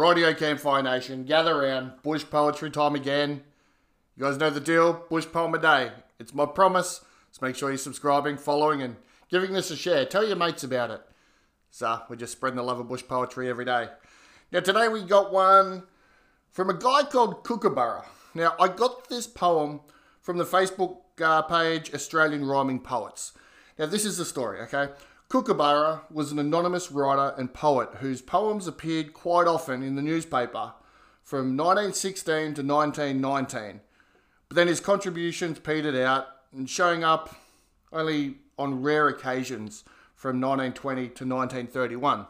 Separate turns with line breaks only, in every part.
Radio Campfire Nation, gather around. Bush poetry time again. You guys know the deal. Bush poem a day. It's my promise. So make sure you're subscribing, following, and giving this a share. Tell your mates about it. So we're just spreading the love of bush poetry every day. Now today we got one from a guy called Kookaburra. Now I got this poem from the Facebook uh, page Australian Rhyming Poets. Now this is the story, okay? Kookaburra was an anonymous writer and poet whose poems appeared quite often in the newspaper from 1916 to 1919. But then his contributions petered out and showing up only on rare occasions from 1920 to 1931.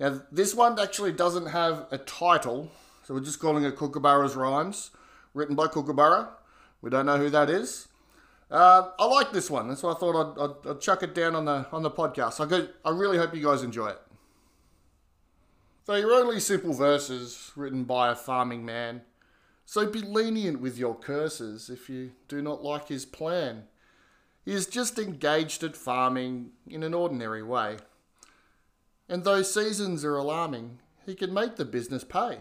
Now, this one actually doesn't have a title, so we're just calling it Kookaburra's Rhymes, written by Kookaburra. We don't know who that is. Uh, I like this one. That's why I thought I'd, I'd, I'd, chuck it down on the on the podcast. I, could, I really hope you guys enjoy it. They are only simple verses written by a farming man, so be lenient with your curses if you do not like his plan. He is just engaged at farming in an ordinary way. And though seasons are alarming, he can make the business pay.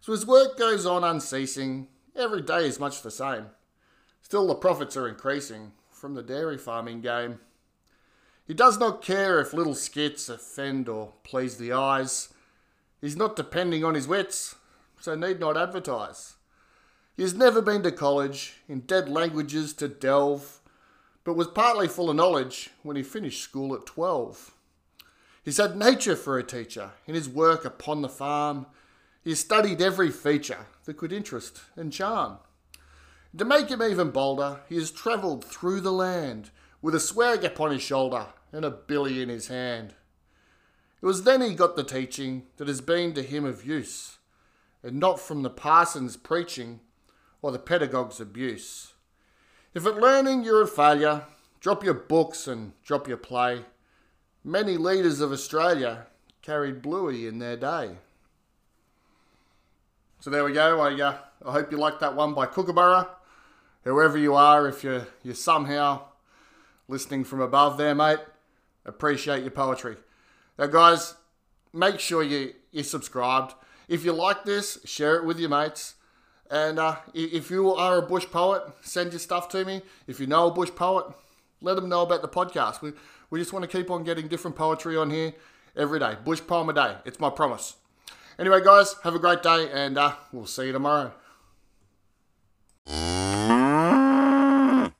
So his work goes on unceasing, every day is much the same. Still, the profits are increasing from the dairy farming game. He does not care if little skits offend or please the eyes. He's not depending on his wits, so need not advertise. He has never been to college, in dead languages to delve, but was partly full of knowledge when he finished school at twelve. He's had nature for a teacher in his work upon the farm. He studied every feature that could interest and charm. To make him even bolder, he has travelled through the land with a swag upon his shoulder and a billy in his hand. It was then he got the teaching that has been to him of use, and not from the parson's preaching or the pedagogue's abuse. If at learning you're a failure, drop your books and drop your play. Many leaders of Australia carried Bluey in their day. So there we go. I, uh, I hope you liked that one by Kookaburra whoever you are, if you're, you're somehow listening from above there, mate, appreciate your poetry. Now, guys, make sure you, you're subscribed. If you like this, share it with your mates. And uh, if you are a bush poet, send your stuff to me. If you know a bush poet, let them know about the podcast. We, we just want to keep on getting different poetry on here every day. Bush poem a day. It's my promise. Anyway, guys, have a great day, and uh, we'll see you tomorrow.